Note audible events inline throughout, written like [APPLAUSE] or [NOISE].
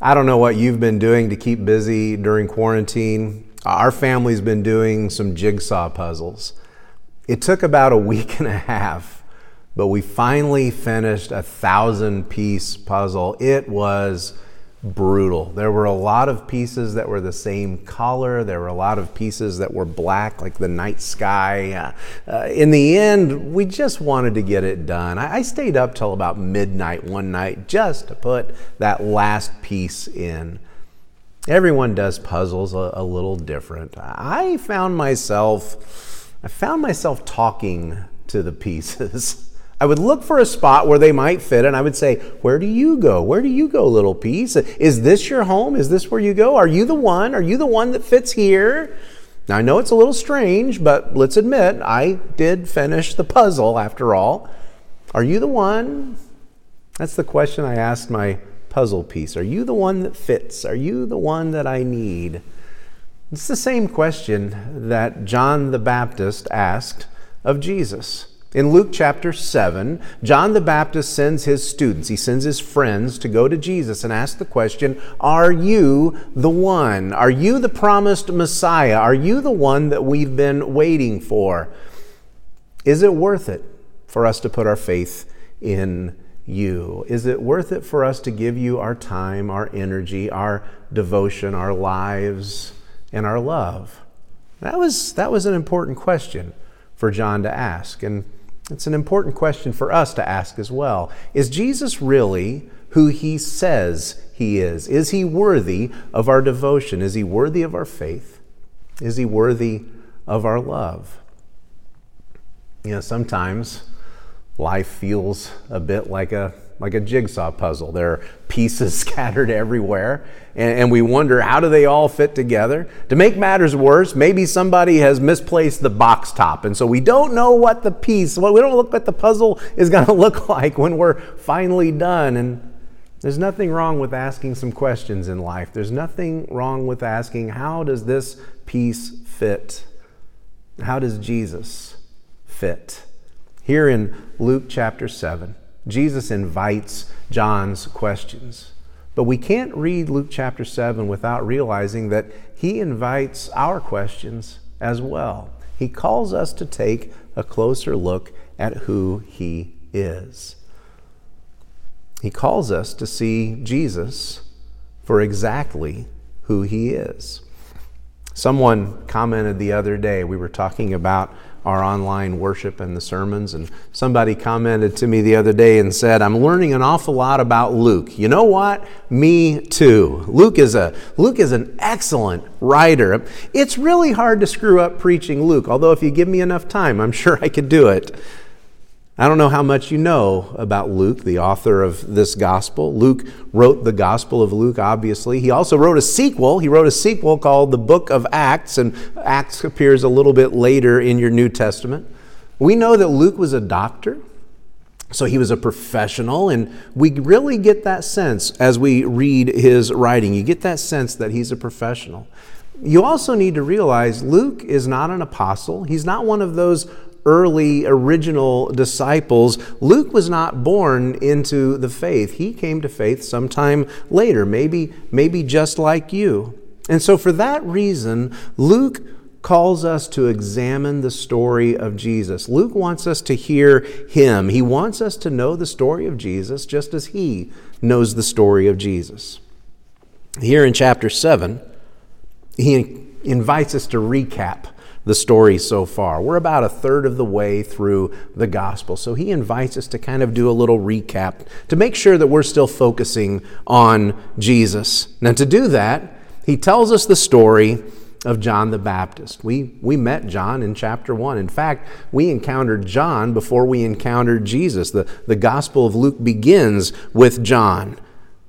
I don't know what you've been doing to keep busy during quarantine. Our family's been doing some jigsaw puzzles. It took about a week and a half, but we finally finished a thousand piece puzzle. It was brutal. There were a lot of pieces that were the same color. There were a lot of pieces that were black, like the night sky. Uh, uh, in the end, we just wanted to get it done. I, I stayed up till about midnight one night just to put that last piece in. Everyone does puzzles a, a little different. I found myself, I found myself talking to the pieces. [LAUGHS] I would look for a spot where they might fit and I would say, Where do you go? Where do you go, little piece? Is this your home? Is this where you go? Are you the one? Are you the one that fits here? Now, I know it's a little strange, but let's admit I did finish the puzzle after all. Are you the one? That's the question I asked my puzzle piece. Are you the one that fits? Are you the one that I need? It's the same question that John the Baptist asked of Jesus. In Luke chapter 7, John the Baptist sends his students, he sends his friends to go to Jesus and ask the question Are you the one? Are you the promised Messiah? Are you the one that we've been waiting for? Is it worth it for us to put our faith in you? Is it worth it for us to give you our time, our energy, our devotion, our lives, and our love? That was, that was an important question for John to ask. And it's an important question for us to ask as well. Is Jesus really who he says he is? Is he worthy of our devotion? Is he worthy of our faith? Is he worthy of our love? You know, sometimes life feels a bit like a like a jigsaw puzzle. There are pieces [LAUGHS] scattered everywhere, and, and, we wonder how do they all fit together. To make matters worse, maybe somebody has misplaced the box top, and so we don't know what the piece, well, we don't look what the puzzle is [LAUGHS] going to look like when we're finally done. And there's nothing wrong with asking some questions in life. There's nothing wrong with asking, how does this piece fit? How does Jesus fit? Here in Luke chapter 7, Jesus invites John's questions. But we can't read Luke chapter 7 without realizing that he invites our questions as well. He calls us to take a closer look at who he is. He calls us to see Jesus for exactly who he is. Someone commented the other day, we were talking about our online worship and the sermons. And somebody commented to me the other day and said, I'm learning an awful lot about Luke. You know what? Me too. Luke is a Luke is an excellent writer. It's really hard to screw up preaching Luke, although if you give me enough time, I'm sure I could do it. I don't know how much you know about Luke, the author of this gospel. Luke wrote the Gospel of Luke, obviously. He also wrote a sequel. He wrote a sequel called the Book of Acts, and Acts appears a little bit later in your New Testament. We know that Luke was a doctor, so he was a professional, and we really get that sense as we read his writing. You get that sense that he's a professional. You also need to realize Luke is not an apostle. He's not one of those early original disciples, Luke was not born into the faith. He came to faith sometime later, maybe, maybe just like you. And so, for that reason, Luke calls us to examine the story of Jesus. Luke wants us to hear him. He wants us to know the story of Jesus just as he knows the story of Jesus. Here in chapter 7, he invites us to recap the story so far. We're about a third of the way through the gospel. So he invites us to kind of do a little recap to make sure that we're still focusing on Jesus. Now, to do that, he tells us the story of John the Baptist. We, we met John in chapter 1. In fact, we encountered John before we encountered Jesus. The, the Gospel of Luke begins with John.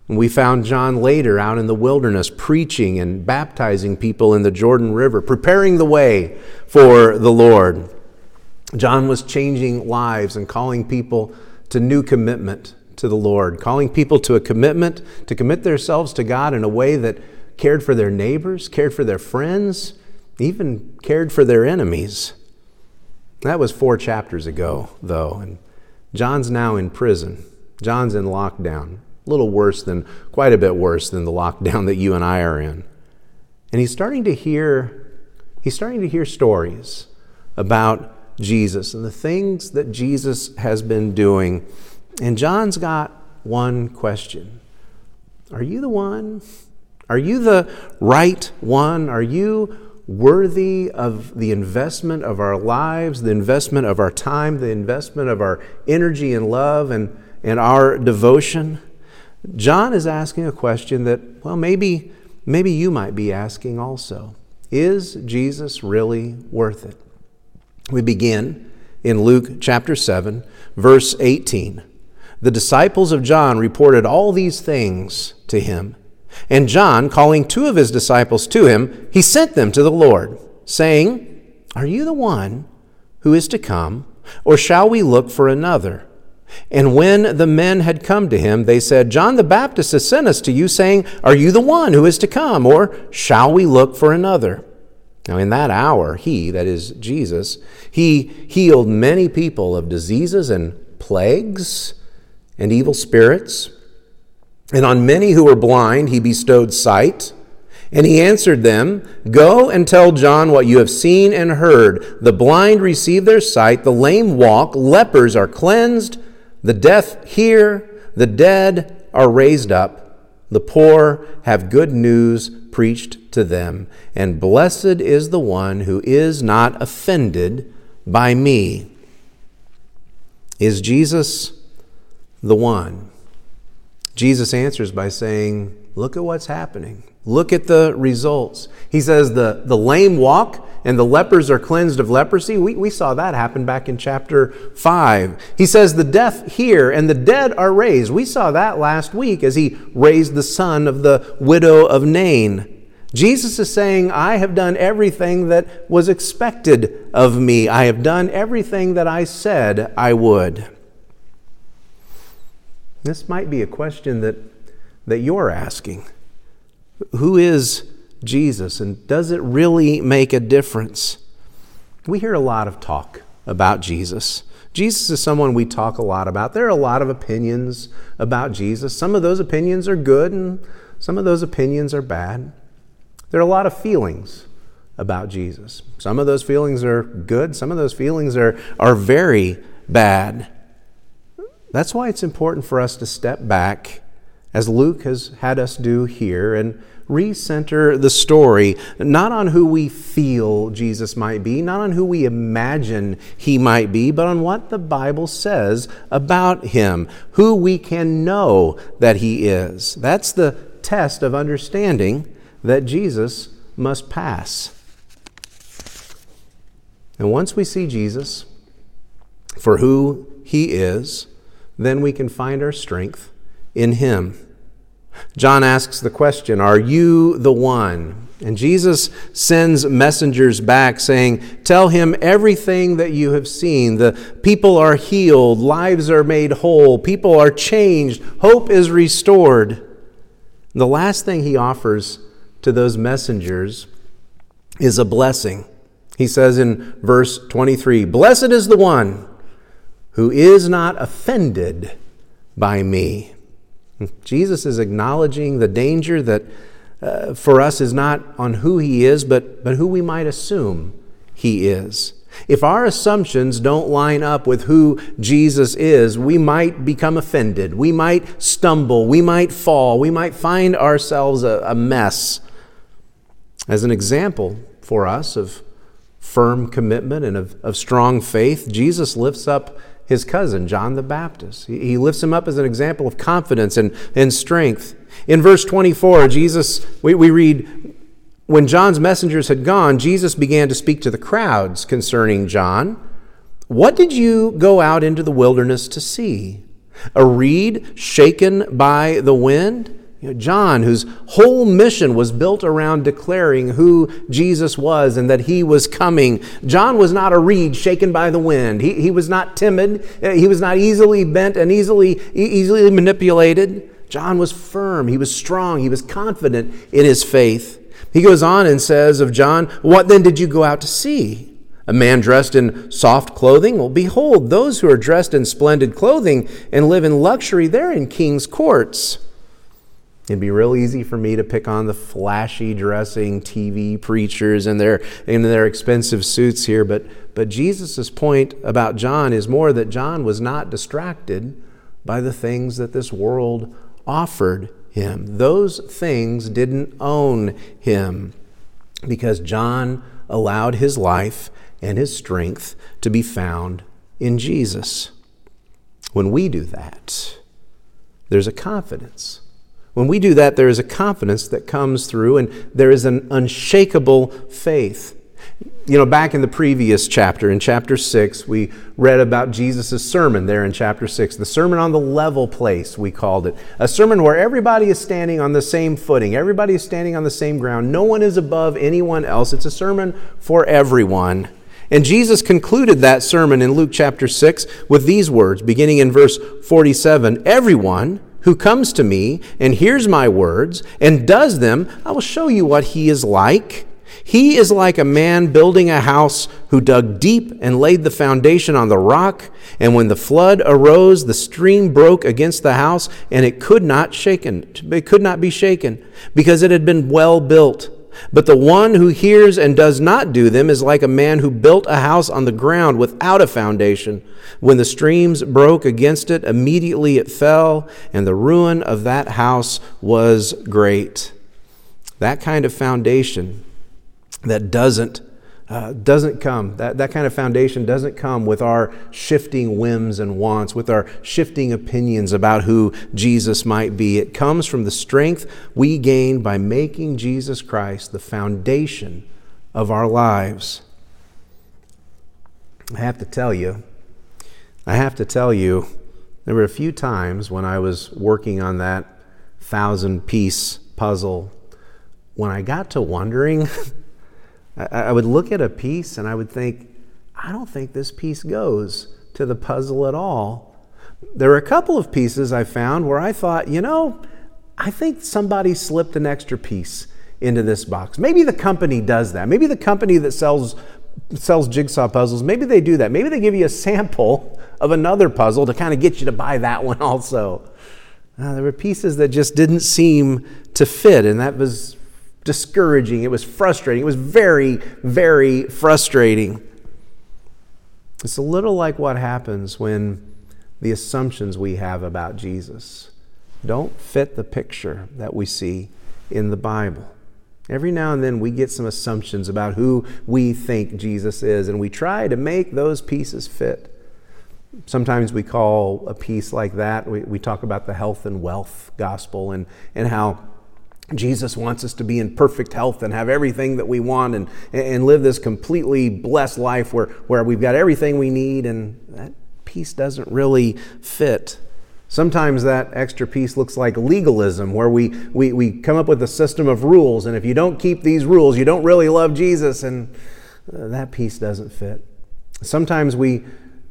And we found John later out in the wilderness preaching and baptizing people in the Jordan River, preparing the way for the Lord. John was changing lives and calling people to new commitment to the Lord, calling people to a commitment to commit themselves to God in a way that cared for their neighbors, cared for their friends, even cared for their enemies. That was four chapters ago, though, and John's now in prison. John's in lockdown. A little worse than, quite a bit worse than the lockdown [LAUGHS] that you and I are in. And he's starting to hear, he's starting to hear stories about Jesus and the things that Jesus has been doing. And John's got one question Are you the one? Are you the right one? Are you worthy of the investment of our lives, the investment of our time, the investment of our energy and love and, and our devotion? John is asking a question that, well, maybe, maybe you might be asking also. Is Jesus really worth it? We begin in Luke chapter 7, verse 18. The disciples of John reported all these things to him. And John, calling two of his disciples to him, he sent them to the Lord, saying, Are you the one who is to come, or shall we look for another? And when the men had come to him, they said, John the Baptist has sent us to you, saying, Are you the one who is to come, or shall we look for another? Now, in that hour, he, that is Jesus, he healed many people of diseases and plagues and evil spirits. And on many who were blind, he bestowed sight. And he answered them, Go and tell John what you have seen and heard. The blind receive their sight, the lame walk, lepers are cleansed the deaf hear, the dead are raised up, the poor have good news preached to them, and blessed is the one who is not offended by me. Is Jesus the one? Jesus answers by saying, Look at what's happening. Look at the results. He says the, the lame walk and the lepers are cleansed of leprosy. We, we saw that happen back in chapter 5. He says the deaf hear and the dead are raised. We saw that last week as he raised the son of the widow of Nain. Jesus is saying, I have done everything that was expected of me. I have done everything that I said I would. This might be a question that, that you're asking. Who is Jesus and does it really make a difference? We hear a lot of talk about Jesus. Jesus is someone we talk a lot about. There are a lot of opinions about Jesus. Some of those opinions are good and some of those opinions are bad. There are a lot of feelings about Jesus. Some of those feelings are good, some of those feelings are, are very bad. That's why it's important for us to step back, as Luke has had us do here, and recenter the story not on who we feel Jesus might be, not on who we imagine he might be, but on what the Bible says about him, who we can know that he is. That's the test of understanding that Jesus must pass. And once we see Jesus for who he is, then we can find our strength in him. John asks the question, Are you the one? And Jesus sends messengers back saying, Tell him everything that you have seen. The people are healed, lives are made whole, people are changed, hope is restored. The last thing he offers to those messengers is a blessing. He says in verse 23 Blessed is the one who is not offended by me. Jesus is acknowledging the danger that uh, for us is not on who he is, but, but who we might assume he is. If our assumptions don't line up with who Jesus is, we might become offended. We might stumble. We might fall. We might find ourselves a, a mess. As an example for us of firm commitment and of, of strong faith, Jesus lifts up his cousin, John the Baptist. He, lifts him up as an example of confidence and, and strength. In verse 24, Jesus, we, we read, When John's messengers had gone, Jesus began to speak to the crowds concerning John. What did you go out into the wilderness to see? A reed shaken by the wind? You know, John, whose whole mission was built around declaring who Jesus was and that he was coming. John was not a reed shaken by the wind. He, he was not timid. He was not easily bent and easily, easily manipulated. John was firm. He was strong. He was confident in his faith. He goes on and says of John, What then did you go out to see? A man dressed in soft clothing? Well, behold, those who are dressed in splendid clothing and live in luxury, they're in king's courts. It'd be real easy for me to pick on the flashy dressing TV preachers and their, in their expensive suits here, but, but Jesus' point about John is more that John was not distracted by the things that this world offered him. Those things didn't own him because John allowed his life and his strength to be found in Jesus. When we do that, there's a confidence. When we do that, there is a confidence that comes through, and there is an unshakable faith. You know, back in the previous chapter, in chapter 6, we read about Jesus' sermon there in chapter 6, the Sermon on the Level Place, we called it. A sermon where everybody is standing on the same footing, everybody is standing on the same ground, no one is above anyone else. It's a sermon for everyone. And Jesus concluded that sermon in Luke chapter 6 with these words, beginning in verse 47 Everyone who comes to me and hears my words and does them, I will show you what he is like. He is like a man building a house who dug deep and laid the foundation on the rock. And when the flood arose, the stream broke against the house, and it could not shaken. It could not be shaken because it had been well built. But the one who hears and does not do them is like a man who built a house on the ground without a foundation. When the streams broke against it, immediately it fell, and the ruin of that house was great. That kind of foundation that doesn't uh, doesn't come. That, that kind of foundation doesn't come with our shifting whims and wants with our shifting opinions about who jesus might be. It comes from the strength we gain by making jesus christ the foundation of our lives. I have to tell you i have to tell you there were a few times when i was working on that thousand piece puzzle when i got to wondering [LAUGHS] I, I would look at a piece and I would think, I don't think this piece goes to the puzzle at all. There were a couple of pieces I found where I thought, you know, I think somebody slipped an extra piece into this box. Maybe the company does that. Maybe the company that sells sells jigsaw puzzles, maybe they do that. Maybe they give you a sample of another puzzle to kind of get you to buy that one [LAUGHS] also. Uh, there were pieces that just didn't seem to fit, and that was discouraging. It was frustrating. It was very, very frustrating. It's a little like what happens when the assumptions we have about Jesus don't fit the picture that we see in the Bible. Every now and then we get some assumptions about who we think Jesus is, and we try to make those pieces fit. Sometimes we call a piece like that, we, we talk about the health and wealth gospel and, and how Jesus wants us to be in perfect health and have everything that we want and, and live this completely blessed life where, where we've got everything we need, and that piece doesn't really fit. Sometimes that extra piece looks like legalism, where we, we, we come up with a system of rules, and if you don't keep these rules, you don't really love Jesus, and uh, that piece doesn't fit. Sometimes we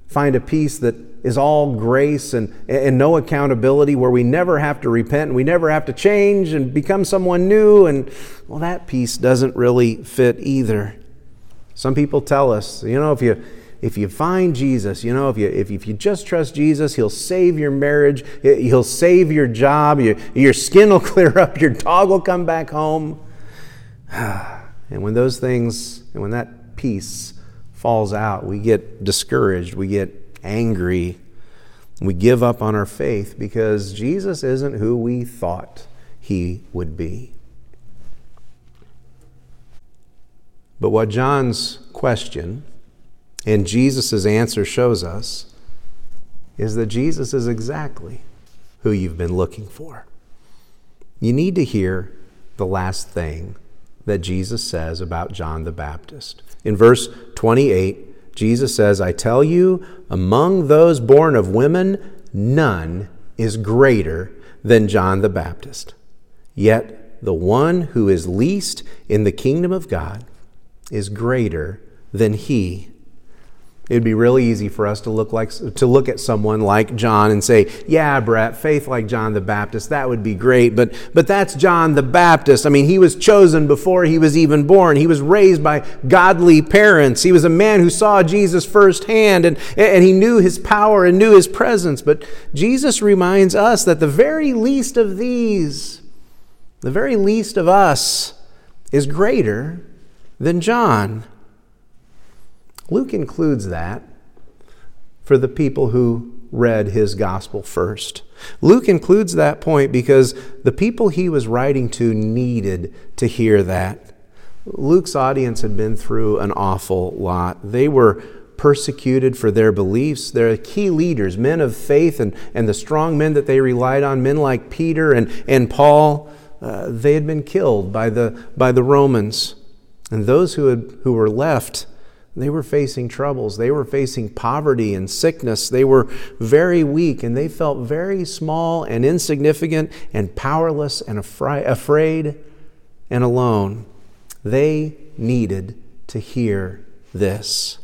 find a piece that is all grace and, and no accountability, where we never have to repent and we never have to change and become someone new. And well, that piece doesn't really fit either. Some people tell us, you know, if you if you find Jesus, you know, if you, if, if you just trust Jesus, He'll save your marriage, He'll save your job, your, your skin will [LAUGHS] clear up, your dog will come back home. [SIGHS] And when those things, and when that piece falls out, we get discouraged, we get angry. We give up on our faith because Jesus isn't who we thought he would be. But what John's question and Jesus' answer shows us is that Jesus is exactly who you've been looking for. You need to hear the last thing that Jesus says about John the Baptist. In verse 28, Jesus says, I tell you, among those born of women, none is greater than John the Baptist. Yet the one who is least in the kingdom of God is greater than he. It'd be really easy for us to look like to look at someone like John and say, "Yeah, Brett, faith like John the Baptist, that would be great." But but that's John the Baptist. I mean, he was chosen before he was even born. He was raised by godly parents. He was a man who saw Jesus firsthand and and he knew his power and knew his presence. But Jesus reminds us that the very least of these, the very least of us is greater than John. Luke includes that for the people who read his gospel first. Luke includes that point because the people he was writing to needed to hear that. Luke's audience had been through an awful lot. They were persecuted for their beliefs. They're key leaders, men of faith, and, and the strong men that they relied on, men like Peter and, and Paul, uh, they had been killed by the, by the Romans. And those who, had, who were left, they were facing troubles. They were facing poverty and sickness. They were very weak and they felt very small and insignificant and powerless and afraid and alone. They needed to hear this.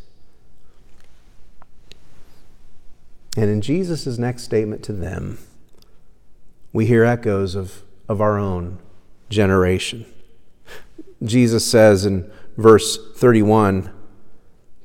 And in Jesus' next statement to them, we hear echoes of, of our own generation. Jesus says in verse 31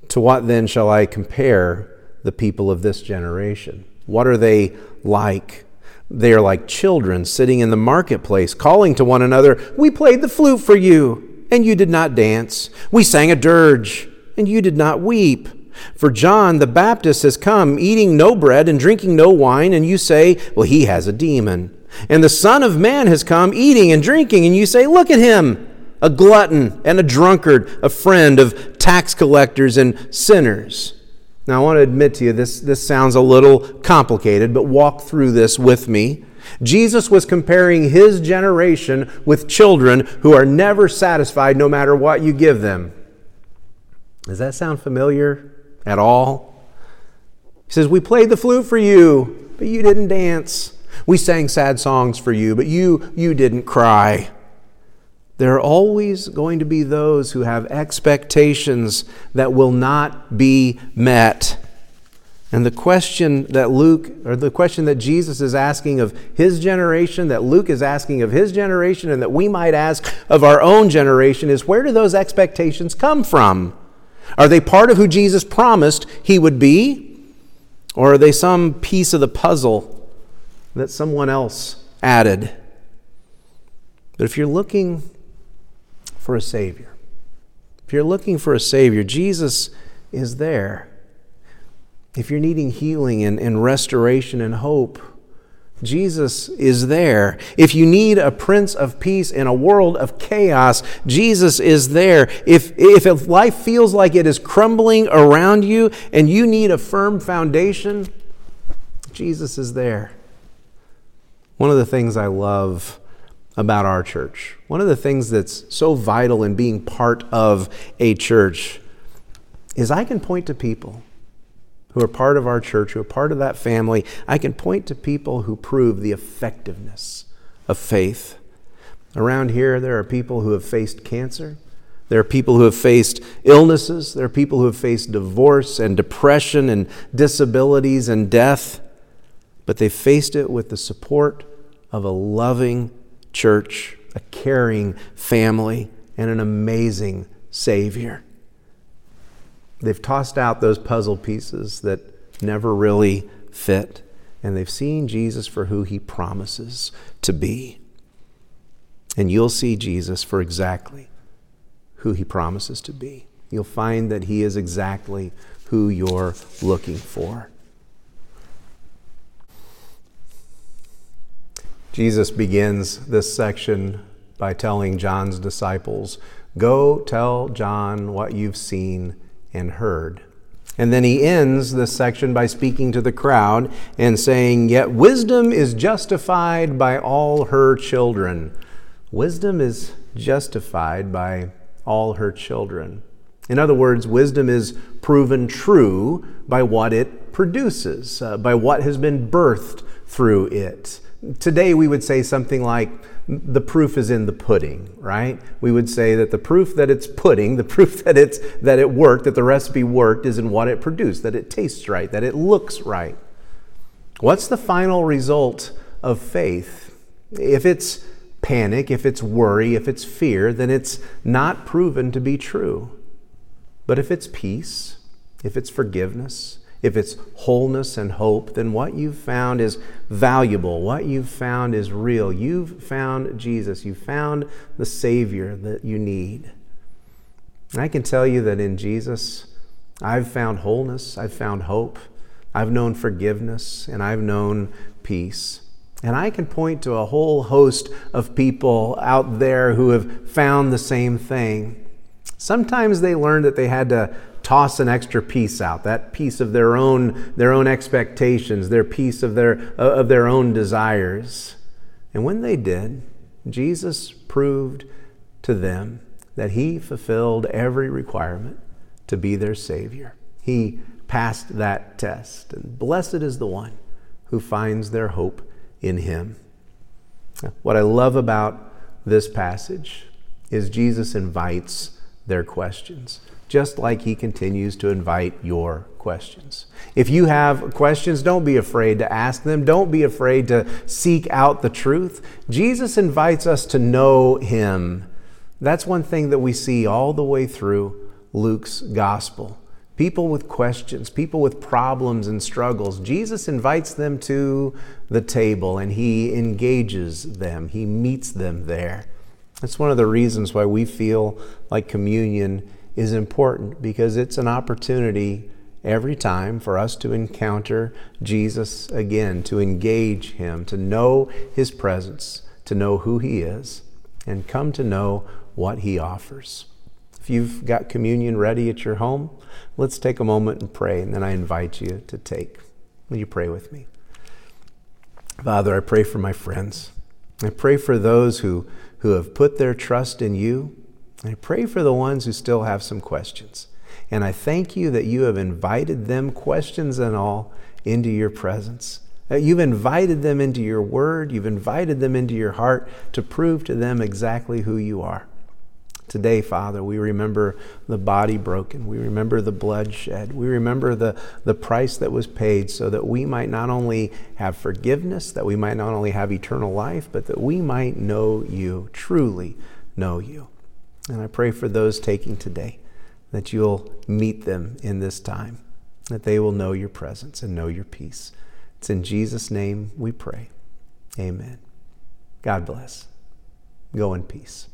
To what then shall I compare the people of this generation? What are they like? They are like children sitting in the marketplace, calling to one another, We played the flute for you, and you did not dance. We sang a dirge, and you did not weep. For John the Baptist has come, eating no bread and drinking no wine, and you say, Well, he has a demon. And the Son of Man has come, eating and drinking, and you say, Look at him a glutton and a drunkard, a friend of tax collectors and sinners. Now, I want to admit to you, this, this sounds a little complicated, but walk through this with me. Jesus was comparing his generation with children who are never satisfied no matter what you give them. Does that sound familiar at all? He says, We played the flute for you, but you didn't dance. We sang sad songs for you, but you, you didn't cry. There are always going to be those who have expectations that will not be met. And the question that Luke, or the question that Jesus is asking of his generation, that Luke is asking of his generation, and that we might ask of our own generation is where do those expectations come from? Are they part of who Jesus promised he would be? Or are they some piece of the puzzle that someone else added? But if you're looking for a Savior. If you're looking for a Savior, Jesus is there. If you're needing healing and, and restoration and hope, Jesus is there. If you need a Prince of Peace in a world of chaos, Jesus is there. If, if life feels like it is crumbling around you and you need a firm foundation, Jesus is there. One of the things I love about our church. One of the things that's so vital in being part of a church is I can point to people who are part of our church, who are part of that family. I can point to people who prove the effectiveness of faith. Around here, there are people who have faced cancer. There are people who have faced illnesses. There are people who have faced divorce and depression and disabilities and death. But they faced it with the support of a loving church, a caring family, and an amazing Savior. They've tossed out those puzzle pieces that never really fit, and they've seen Jesus for who he promises to be. And you'll see Jesus for exactly who he promises to be. You'll find that he is exactly who you're looking for. Jesus begins this section by telling John's disciples, Go tell John what you've seen and heard. And then he ends this section by speaking to the crowd and saying, Yet wisdom is justified by all her children. Wisdom is justified by all her children. In other words, wisdom is proven true by what it produces, uh, by what has been birthed through it. Today we would say something like, the proof is in the pudding, right? We would say that the proof that it's pudding, the [LAUGHS] proof that it's that it worked, that the recipe worked is in what it produced, that it tastes right, that it looks right. What's the final result of faith? If it's panic, if it's worry, if it's fear, then it's not proven to be true. But if it's peace, if it's forgiveness, if it's wholeness and hope, then what you've found is valuable. What you've found is real. You've found Jesus. You found the Savior that you need. And I can tell you that in Jesus, I've found wholeness, I've found hope, I've known forgiveness, and I've known peace. And I can point to a whole host of people out there who have found the same thing. Sometimes they learned that they had to toss an extra piece out, that piece of their own, their own expectations, their piece of their, of their own desires. And when they did, Jesus proved to them that he fulfilled every requirement to be their Savior. He passed that test, and blessed is the one who finds their hope in him. What I love about this passage is Jesus invites their questions just like he continues to invite your questions. If you have questions, don't be afraid to ask them. Don't be afraid to seek out the truth. Jesus invites us to know him. That's one thing that we see all the way through Luke's gospel. People with questions, people with problems and struggles, Jesus invites them to the table and he engages them. He meets them there. That's one of the reasons why we feel like communion is important because it's an opportunity every time for us to encounter Jesus again, to engage Him, to know His presence, to know who He is, and come to know what He offers. If you've got communion ready at your home, let's take a moment and pray, and then I invite you to take. Will you pray with me? Father, I pray for my friends. I pray for those who, who have put their trust in you I pray for the ones who still have some questions. And I thank you that you have invited them, questions and all, into your presence. That you've invited them into your word, you've invited them into your heart to prove to them exactly who you are. Today, Father, we remember the body broken. We remember the blood shed. We remember the, the price that was paid so that we might not only have forgiveness, that we might not only have eternal life, but that we might know you, truly know you. And I pray for those taking today that you'll meet them in this time, that they will know your presence and know your peace. It's in Jesus' name we pray. Amen. God bless. Go in peace.